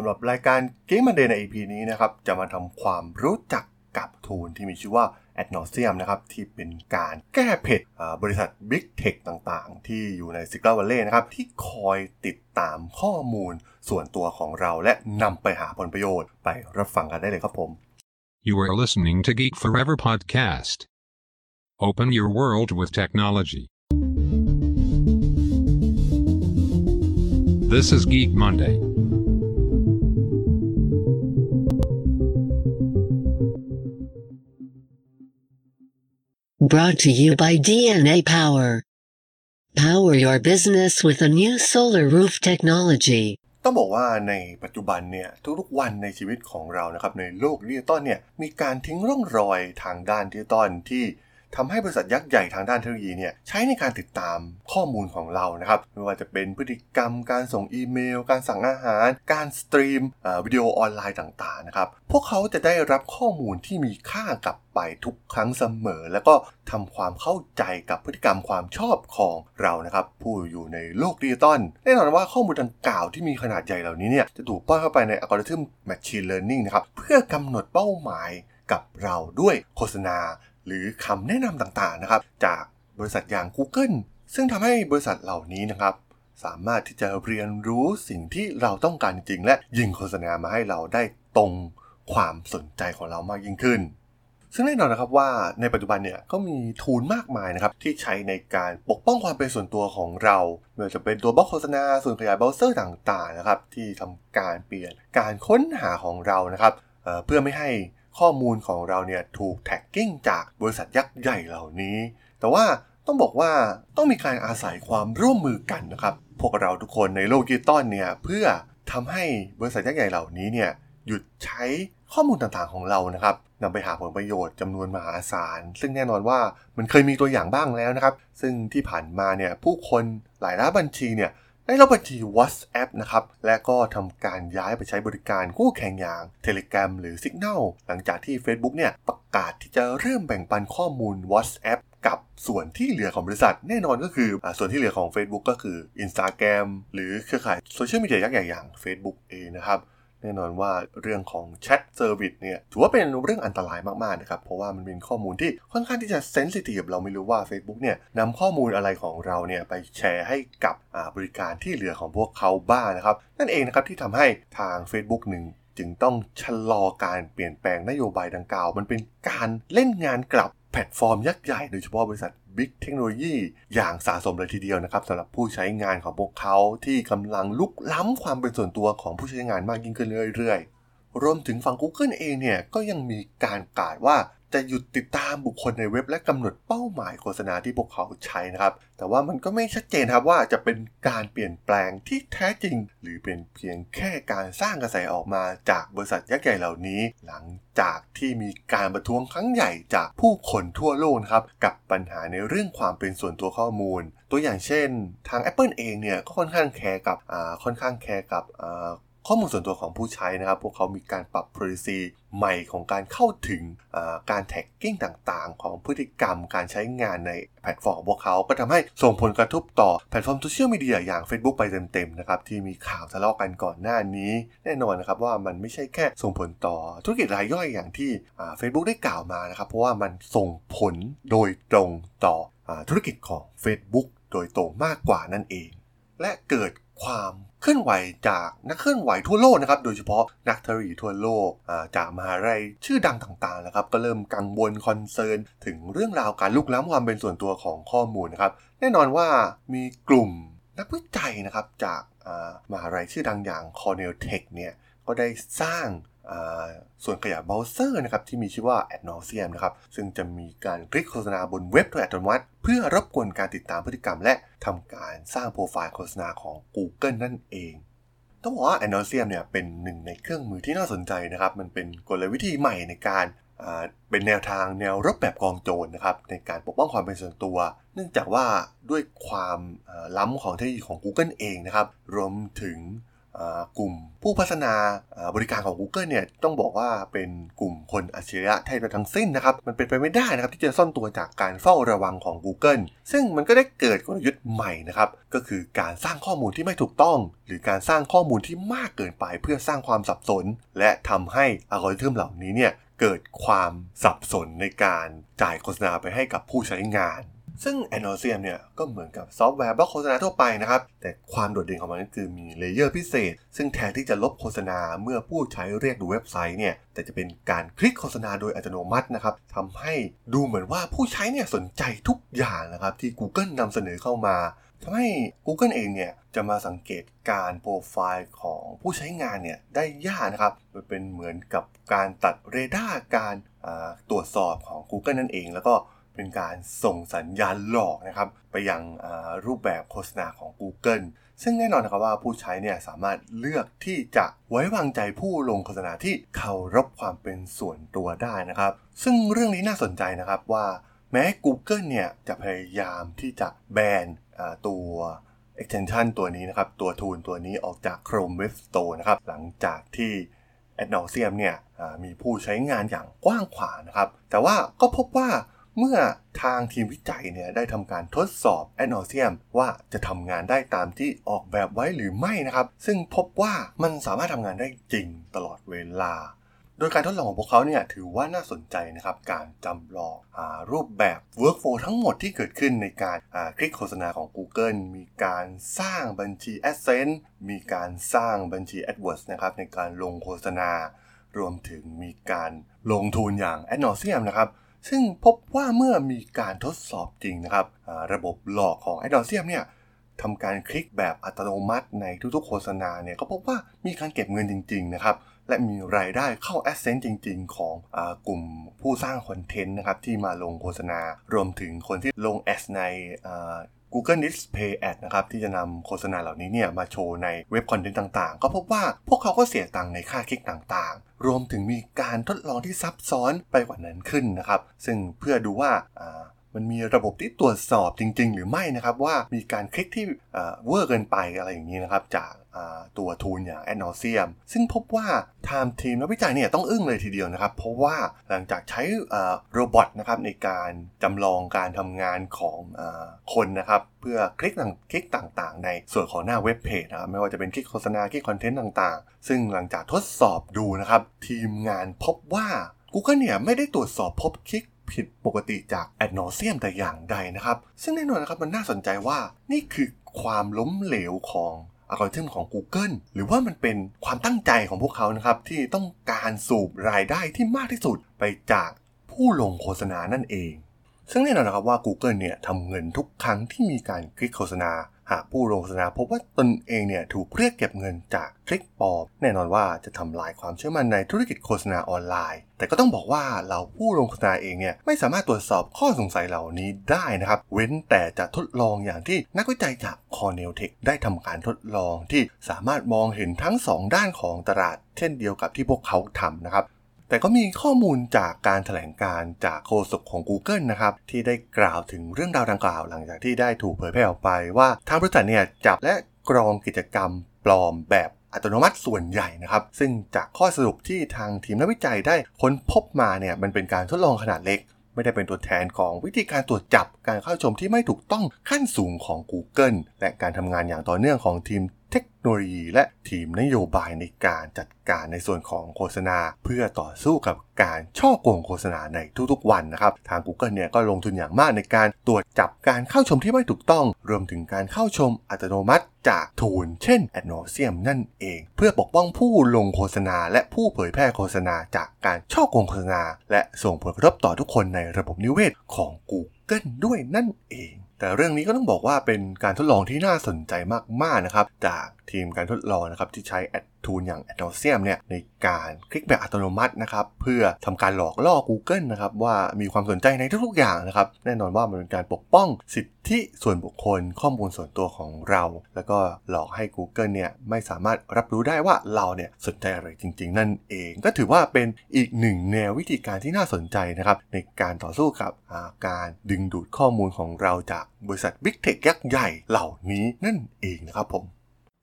ำหรับรายการ Game Monday ใน EP นี้นะครับจะมาทำความรู้จักกับทูลที่มีชื่อว่า a d n o s i u m นะครับที่เป็นการแก้เผ็ดบริษัท Big Tech ต่างๆ ที่อยู่ในซิก i วัลเล่นะครับที่คอยติดตามข้อมูลส่วนตัวของเราและนำไปหาผลประโยชน์ไปรับฟังกันได้เลยครับผม You are listening to Geek Forever podcast. Open your world with technology. This is Geek Monday. Brought to you by DNA Power. Power your business with a new solar roof technology. ต้องบอกว่าในปัจจุบันเนี่ยทุกๆวันในชีวิตของเรานะครับในโลกดิจิตอลเนี่ยมีการทิ้งร่องรอยทางด้านดิจิตอลที่ ทำให้บริษัทยักษ์ใหญ่ทางด้านเทคโนโลยีเนี่ยใช้ในการติดตามข้อมูลของเรานะครับไม่ว่าจะเป็นพฤติกรรมการส่งอีเมล การสั่งอาหาร การสตรีมวิดีโอออนไลน์ต่างๆนะครับพวกเขาจะได้รับข้อมูลที่มีค่ากลับไปทุกครั้งเสมอ แล้วก็ทำความเข้าใจกับพฤติกรรมความชอบของเรานะครับ ผู้อยู่ในโลกดิจิตอลแน่นอนว่าข้อมูลดังกล่าวที่มีขนาดใหญ่เหล่านี้เนี่ยจะถูกป้อนเข้าไปในอัลกอริทึม Machine Learning นะครับเพื่อกำหนดเป้าหมายกับเราด้วยโฆษณา หรือคำแนะนำต่างๆนะครับ จากบริษัทอย่าง Google ซึ่งทำให้บริษัทเหล่านี้นะครับ สามารถที่จะเรียนรู้สิ่งที่เราต้องการจริงๆและยิงโฆษณามาให้เราได้ตรงความสนใจของเรามากยิ่งขึ้น ซึ่งแน่นอนนะครับว่าในปัจจุบันเนี่ยก็มีทูลมากมายนะครับที่ใช้ในการปกป้องความเป็นส่วนตัวของเราไม่ว่าจะเป็นตัวบล็อกโฆษณาส่วนขยายเบราว์เซอร์ต่างๆนะครับที่ทำการเปลี่ยนการค้นหาของเรานะครับเพื่อไม่ให้ ข้อมูลของเราเนี่ยถูก tracking จากบริษัทยักษ์ใหญ่เหล่านี้ แต่ว่าต้องบอกว่าต้องมีการอาศัยความร่วมมือกันนะครับ พวกเราทุกคนในโลกดิจิตอลเนี่ยเพื่อทำให้บริษัทยักษ์ใหญ่เหล่านี้เนี่ยหยุดใช้ข้อมูลต่างๆของเรานะครับนำไปหาผลประโยชน์จำนวนมหาศาล ซึ่งแน่นอนว่ามันเคยมีตัวอย่างบ้างแล้วนะครับ ซึ่งที่ผ่านมาเนี่ยผู้คนหลายล้านบัญชีเนี่ย ได้ลบบัญชี WhatsApp นะครับ และก็ทำการย้ายไปใช้บริการคู่แข่งอย่าง Telegram หรือ Signal หลังจากที่ Facebook เนี่ยประกาศที่จะเริ่มแบ่งปันข้อมูล WhatsApp กับส่วนที่เหลือของบริษัทแน่นอนก็คืออส่วนที่เหลือของ Facebook ก็คือ Instagram หรือเครือข่ายโซเชียลมีเดียยักษ์ใหญ่อย่าง Facebook เองนะครับ แน่นอนว่าเรื่องของแชท service เนี่ยถือว่าเป็นเรื่องอันตรายมากๆนะครับ เพราะว่ามันเป็นข้อมูลที่ค่อนข้างที่จะ sensitive เราไม่รู้ว่า Facebook เนี่ยนำข้อมูลอะไรของเราเนี่ยไปแชร์ให้กับบริการที่เหลือของพวกเขาบ้างนะครับ นั่นเองนะครับที่ทำให้ทาง Facebook หนึ่งจึงต้องชะลอการเปลี่ยนแปลงนโยบายดังกล่าว มันเป็นการเล่นงานกลับแพลตฟอร์มยักษ์ใหญ่โดยเฉพาะบริษัท บิ๊กเทคโนโลยีอย่างสะสมเลยทีเดียวนะครับสำหรับผู้ใช้งานของพวกเขาที่กำลังลุกล้ำความเป็นส่วนตัวของผู้ใช้งานมากยิ่งขึ้นเรื่อยๆ รวมถึงฝั่ง Google เองเนี่ยก็ยังมีการกาดว่า จะหยุดติดตามบุคคลในเว็บและกำหนดเป้าหมายโฆษณาที่พวกเขาใช้นะครับ แต่ว่ามันก็ไม่ชัดเจนครับว่าจะเป็นการเปลี่ยนแปลงที่แท้จริง หรือเป็นเพียงแค่การสร้างกระแสออกมาจากบริษัทยักษ์ใหญ่เหล่านี้ หลังจากที่มีการประท้วงครั้งใหญ่จากผู้คนทั่วโลกครับกับปัญหาในเรื่องความเป็นส่วนตัวข้อมูล ตัวอย่างเช่น ทาง Apple เองเนี่ยก็ค่อนข้างแคร์กับค่อนข้างแคร์กับ ข้อมูลส่วนตัวของผู้ใช้นะครับ พวกเขามีการปรับ policy ใหม่ของการเข้าถึงการ tracking ต่างๆ ของพฤติกรรมการใช้งานในแพลตฟอร์มของพวกเขาก็ทำให้ส่งผลกระทบต่อแพลตฟอร์มโซเชียลมีเดียอย่าง Facebook ไปเต็มๆนะครับที่มีข่าวทะเลาะกันก่อนหน้านี้ แน่นอนนะครับว่ามันไม่ใช่แค่ส่งผลต่อธุรกิจรายย่อยอย่างที่เฟซบุ๊กได้กล่าวมานะครับ เพราะว่ามันส่งผลโดยตรงต่ออธุรกิจของ Facebook โดยตรงมากกว่านั่นเอง และเกิดความ เคลื่อนไหวจากนักเคลื่อนไหวทั่วโลกนะครับ โดยเฉพาะนักเทรีทั่วโลกจากมหาลัยชื่อดังต่างๆนะครับ ก็เริ่มกังวล concernถึงเรื่องราวการลุกล้ำความเป็นส่วนตัวของข้อมูลนะครับ แน่นอนว่ามีกลุ่มนักวิจัยนะครับจากมหาลัยชื่อดังอย่าง Cornell Tech เนี่ย ก็ได้สร้าง ส่วนขยายเบราว์เซอร์นะครับที่มีชื่อว่า Ad n a u s e u m นะครับซึ่งจะมีการคลิกโฆษณาบนเว็บโดยอัตโนมัติ เพื่อรบกวนการติดตามพฤติกรรม และทำการสร้างโปรไฟล์โฆษณาของ Google นั่นเองต้องบอกว่า Ad n a u s e u m เนี่ยเป็นหนึ่งในเครื่องมือที่น่าสนใจนะครับ มันเป็นกลวิธีใหม่ในการเป็นแนวทางแนวรบแบบกองโจรนะครับในการปกป้องความเป็นส่วนตัว เนื่องจากว่าด้วยความล้ำของเทคโนโลยีของ Google เองนะครับรวมถึง กลุ่มผู้พัฒนาบริการของ Google เนี่ยต้องบอกว่าเป็นกลุ่มคนอัจฉริยะแทบทั้งสิ้นนะครับ มันเป็นไปไม่ได้นะครับที่จะซ่อนตัวจากการเฝ้าระวังของ Google ซึ่งมันก็ได้เกิดกลยุทธ์ใหม่นะครับ ก็คือการสร้างข้อมูลที่ไม่ถูกต้อง หรือการสร้างข้อมูลที่มากเกินไปเพื่อสร้างความสับสน และทำให้อัลกอริทึมเหล่านี้เนี่ยเกิดความสับสนในการจ่ายโฆษณาไปให้กับผู้ใช้งาน ซึ่ง a n o s i u m เนี่ยก็เหมือนกับซอฟต์แวร์บล็อกโฆษณาทั่วไปนะครับ แต่ความโดดเด่นของมันก็คือมี layer พิเศษ ซึ่งแทนที่จะลบโฆษณาเมื่อผู้ใช้เรียกดูเว็บไซต์เนี่ย แต่จะเป็นการคลิกโฆษณาโดยอัตโนมัตินะครับทำให้ดูเหมือนว่าผู้ใช้เนี่ยสนใจทุกอย่างนะครับที่ Google นำเสนอเข้ามาทำให้ Google เองเนี่ยจะมาสังเกตการโปรไฟล์ของผู้ใช้งานเนี่ยได้ยากนะครับ มันเป็นเหมือนกับการตัดเรดาร์การตรวจสอบของ Google นั่นเอง แล้วก็ เป็นการส่งสัญญาณหลอกนะครับไปยังรูปแบบโฆษณาของ Google ซึ่งแน่นอนนะครับว่าผู้ใช้เนี่ยสามารถเลือกที่จะไว้วางใจผู้ลงโฆษณาที่เคารพความเป็นส่วนตัวได้นะครับ ซึ่งเรื่องนี้น่าสนใจนะครับว่าแม้ Google เนี่ยจะพยายามที่จะแบนตัว extension ตัวนี้นะครับ ตัวทูลตัวนี้ออกจาก Chrome Web Store นะครับ หลังจากที่ a d n o s i u m เนี่ยมีผู้ใช้งานอย่างกว้างขวางนะครับ แต่ว่าก็พบว่า เมื่อทางทีมวิจัยเนี่ยได้ทำการทดสอบแอนอเซียมว่าจะทำงานได้ตามที่ออกแบบไว้หรือไม่นะครับ ซึ่งพบว่ามันสามารถทำงานได้จริงตลอดเวลา โดยการทดลองของพวกเขาเนี่ยถือว่าน่าสนใจนะครับ การจำลองอรูปแบบ Workflow ทั้งหมดที่เกิดขึ้นในการคลิกโฆษณาของ Google มีการสร้างบัญชี AdSense มีการสร้างบัญชี AdWords นะครับในการลงโฆษณารวมถึงมีการลงทุนอย่าง a d n o s i u m นะครับ ซึ่งพบว่าเมื่อมีการทดสอบจริงนะครับ ระบบหลอกของไอดอลเซียมเนี่ยทำการคลิกแบบอัตโนมัติในทุกๆโฆษณาเนี่ยก็พบว่ามีการเก็บเงินจริง ๆ นะครับ และมีรายได้เข้าแอสเซนต์จริง ๆ ของอกลุ่มผู้สร้างคอนเทนต์นะครับที่มาลงโฆษณา รวมถึงคนที่ลง Ads ใน Google Display Ad นะครับที่จะนำโฆษณาเหล่านี้เนี่ยมาโชว์ในเว็บคอนเทนต์ต่างๆ ก็พบว่าพวกเขาก็เสียตังค์ในค่าคลิกต่างๆ รวมถึงมีการทดลองที่ซับซ้อนไปกว่านั้นขึ้นนะครับ ซึ่งเพื่อดูว่ามันมีระบบที่ตรวจสอบจริง ๆ หรือไม่นะครับว่ามีการคลิกที่เวอร์เกินไปอะไรอย่างนี้นะครับจาก ตัว tool อย่าง AdNauseam ซึ่งพบว่าทางทีมนักวิจัยเนี่ยต้องอึ้งเลยทีเดียวนะครับ เพราะว่าหลังจากใช้ robot นะครับในการจำลองการทำงานของอคนนะครับ เพื่อคลิกต่างคลิกต่างๆ ในส่วนของหน้าเว็บเพจนะครับ ไม่ว่าจะเป็นคลิกโฆษณาคลิกคอนเทนต์ต่างๆ ซึ่งหลังจากทดสอบดูนะครับ ทีมงานพบว่า Google เนี่ยไม่ได้ตรวจสอบพบคลิกผิดปกติจาก AdNauseam แต่อย่างใดนะครับ ซึ่งแน่นอนนะครับมันน่าสนใจว่านี่คือความล้มเหลวของ อัลกอริทึมของ Google หรือว่ามันเป็นความตั้งใจของพวกเขานะครับที่ต้องการสูบรายได้ที่มากที่สุดไปจากผู้ลงโฆษณานั่นเอง ซึ่งแน่นอนนะครับว่า Google เนี่ยทำเงินทุกครั้งที่มีการคลิกโฆษณา หากผู้ลงโฆษณาพบว่าตนเองเนี่ยถูกเรียกเก็บเงินจากคลิกปลอม แน่นอนว่าจะทำลายความเชื่อมั่นในธุรกิจโฆษณาออนไลน์ แต่ก็ต้องบอกว่าเราผู้ลงโฆษณาเองเนี่ยไม่สามารถตรวจสอบข้อสงสัยเหล่านี้ได้นะครับ เว้นแต่จะทดลองอย่างที่นักวิจัยจาก Cornell Tech ได้ทำการทดลองที่สามารถมองเห็นทั้ง 2 ด้านของตลาด เช่นเดียวกับที่พวกเขาทำนะครับ แต่ก็มีข้อมูลจากการถแถลงการจากโฆษกของ Google นะครับ ที่ได้กล่าวถึงเรื่องราวดังกล่าว หลังจากที่ได้ถูกเผยแพร่ออกไปว่าทางบริษัทเนี่ยจับและกรองกิจกรรมปลอมแบบอัตโนมัติส่วนใหญ่นะครับ ซึ่งจากข้อสรุปที่ทางทีมนักวิจัยได้ค้นพบมาเนี่ยมันเป็นการทดลองขนาดเล็ก ไม่ได้เป็นตัวแทนของวิธีการตรวจจับการเข้าชมที่ไม่ถูกต้องขั้นสูงของ Google และการทำงานอย่างต่อเนื่องของทีม เทคโนโลยีและทีมนโยบายในการจัดการในส่วนของโฆษณา เพื่อต่อสู้กับการช่อโกงโฆษณาในทุกๆวันนะครับ ทาง Google เนี่ยก็ลงทุนอย่างมากในการตรวจจับการเข้าชมที่ไม่ถูกต้อง รวมถึงการเข้าชมอัตโนมัติจากทูลเช่น a d n o s i u m นั่นเอง เพื่อปกป้องผู้ลงโฆษณา และผู้เผยแพร่โฆษณาจากการช่อโกงโฆษณา และส่งผลกระทบต่อทุกคนในระบบนิเวศของ Google ด้วยนั่นเอง แต่เรื่องนี้ก็ต้องบอกว่าเป็นการทดลองที่น่าสนใจมากๆนะครับ จากทีมการทดลองนะครับที่ใช้แอด ทูลอย่าง a d o s i u m เนี่ยในการคลิกแบบอัตโนมัตินะครับเพื่อทำการหลอกล่อ Google นะครับว่ามีความสนใจในทุกๆอย่างนะครับแน่นอนว่ามันเป็นการปกป้องสิทธิส่วนบุคคลข้อมูลส่วนตัวของเรา แล้วก็หลอกให้ Google เนี่ยไม่สามารถรับรู้ได้ว่าเราเนี่ยสนใจอะไรจริง ๆ นั่นเอง ก็ถือว่าเป็นอีกหนึ่งแนววิธีการที่น่าสนใจนะครับในการต่อสู้กับาการดึงดูดข้อมูลของเราจากบริษัท Big Tech ยักษ์ใหญ่เหล่านี้นั่นเองนะครับผม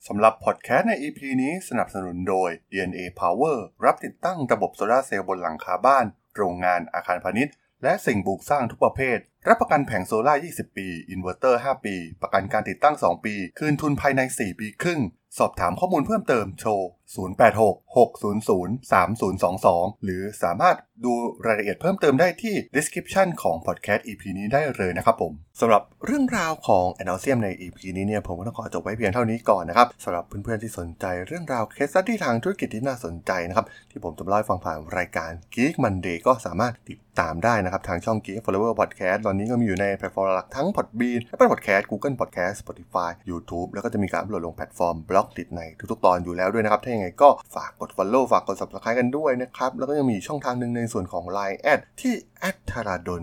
สำหรับพอดแคสต์ใน EP นี้สนับสนุนโดย DNA Power รับติดตั้งระบบโซลาร์เซลล์บนหลังคาบ้าน โรงงานอาคารพาณิชย์ และสิ่งปลูกสร้างทุกประเภท รับประกันแผงโซลาร์ 20 ปี อินเวอร์เตอร์ 5 ปี ประกันการติดตั้ง 2 ปี คืนทุนภายใน 4 ปีครึ่ง สอบถามข้อมูลเพิ่มเติมโทร 086-600-3022 หรือสามารถดูรายละเอียดเพิ่มเติมได้ที่ description ของ podcast EP นี้ได้เลยนะครับผมสำหรับเรื่องราวของ a n a l s i u m ใน EP นี้เนี่ยผมก็ต้องขอจบไว้เพียงเท่านี้ก่อนนะครับสำหรับเพื่อนๆที่สนใจเรื่องราว case study ทางธุรกิจที่น่าสนใจนะครับที่ผมจะเล่าให้ฟังผ่านรายการ Geek Monday ก็สามารถติดตามได้นะครับ ทางช่อง Geek Forever Podcast ตอนนี้ก็มีอยู่ในแพลตฟอร์มหลักทั้ง Podbean Apple Podcast Google Podcast Spotify YouTube แล้วก็จะมีการอัปโหลดลงแพลตฟอร์ม Blockdit ในทุกๆตอนอยู่แล้วด้วยนะครับถ้าอย่างไรก็ฝากกด Follow ฝากกด Subscribe กันด้วยนะครับ แล้วก็ยังมีช่องทางหนึ่งในส่วนของ Line แอดที่ a t a r a d o n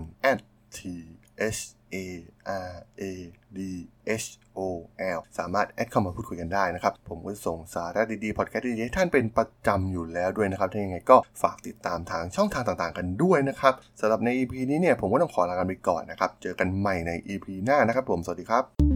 t h a r a d h o l สามารถแอดเข้ามาพูดคุยกันได้นะครับ ผมก็ส่งสาระดีๆ พอดแคสต์ดีๆให้ท่านเป็นประจำอยู่แล้วด้วยนะครับถ้าอย่างไรก็ฝากติดตามทางช่องทางต่างๆ กันด้วยนะครับสำหรับใน EP นี้เนี่ยผมก็ต้องขอลากันไปก่อนนะครับ เจอกันใหม่ใน EP หน้านะครับผม สวัสดีครับ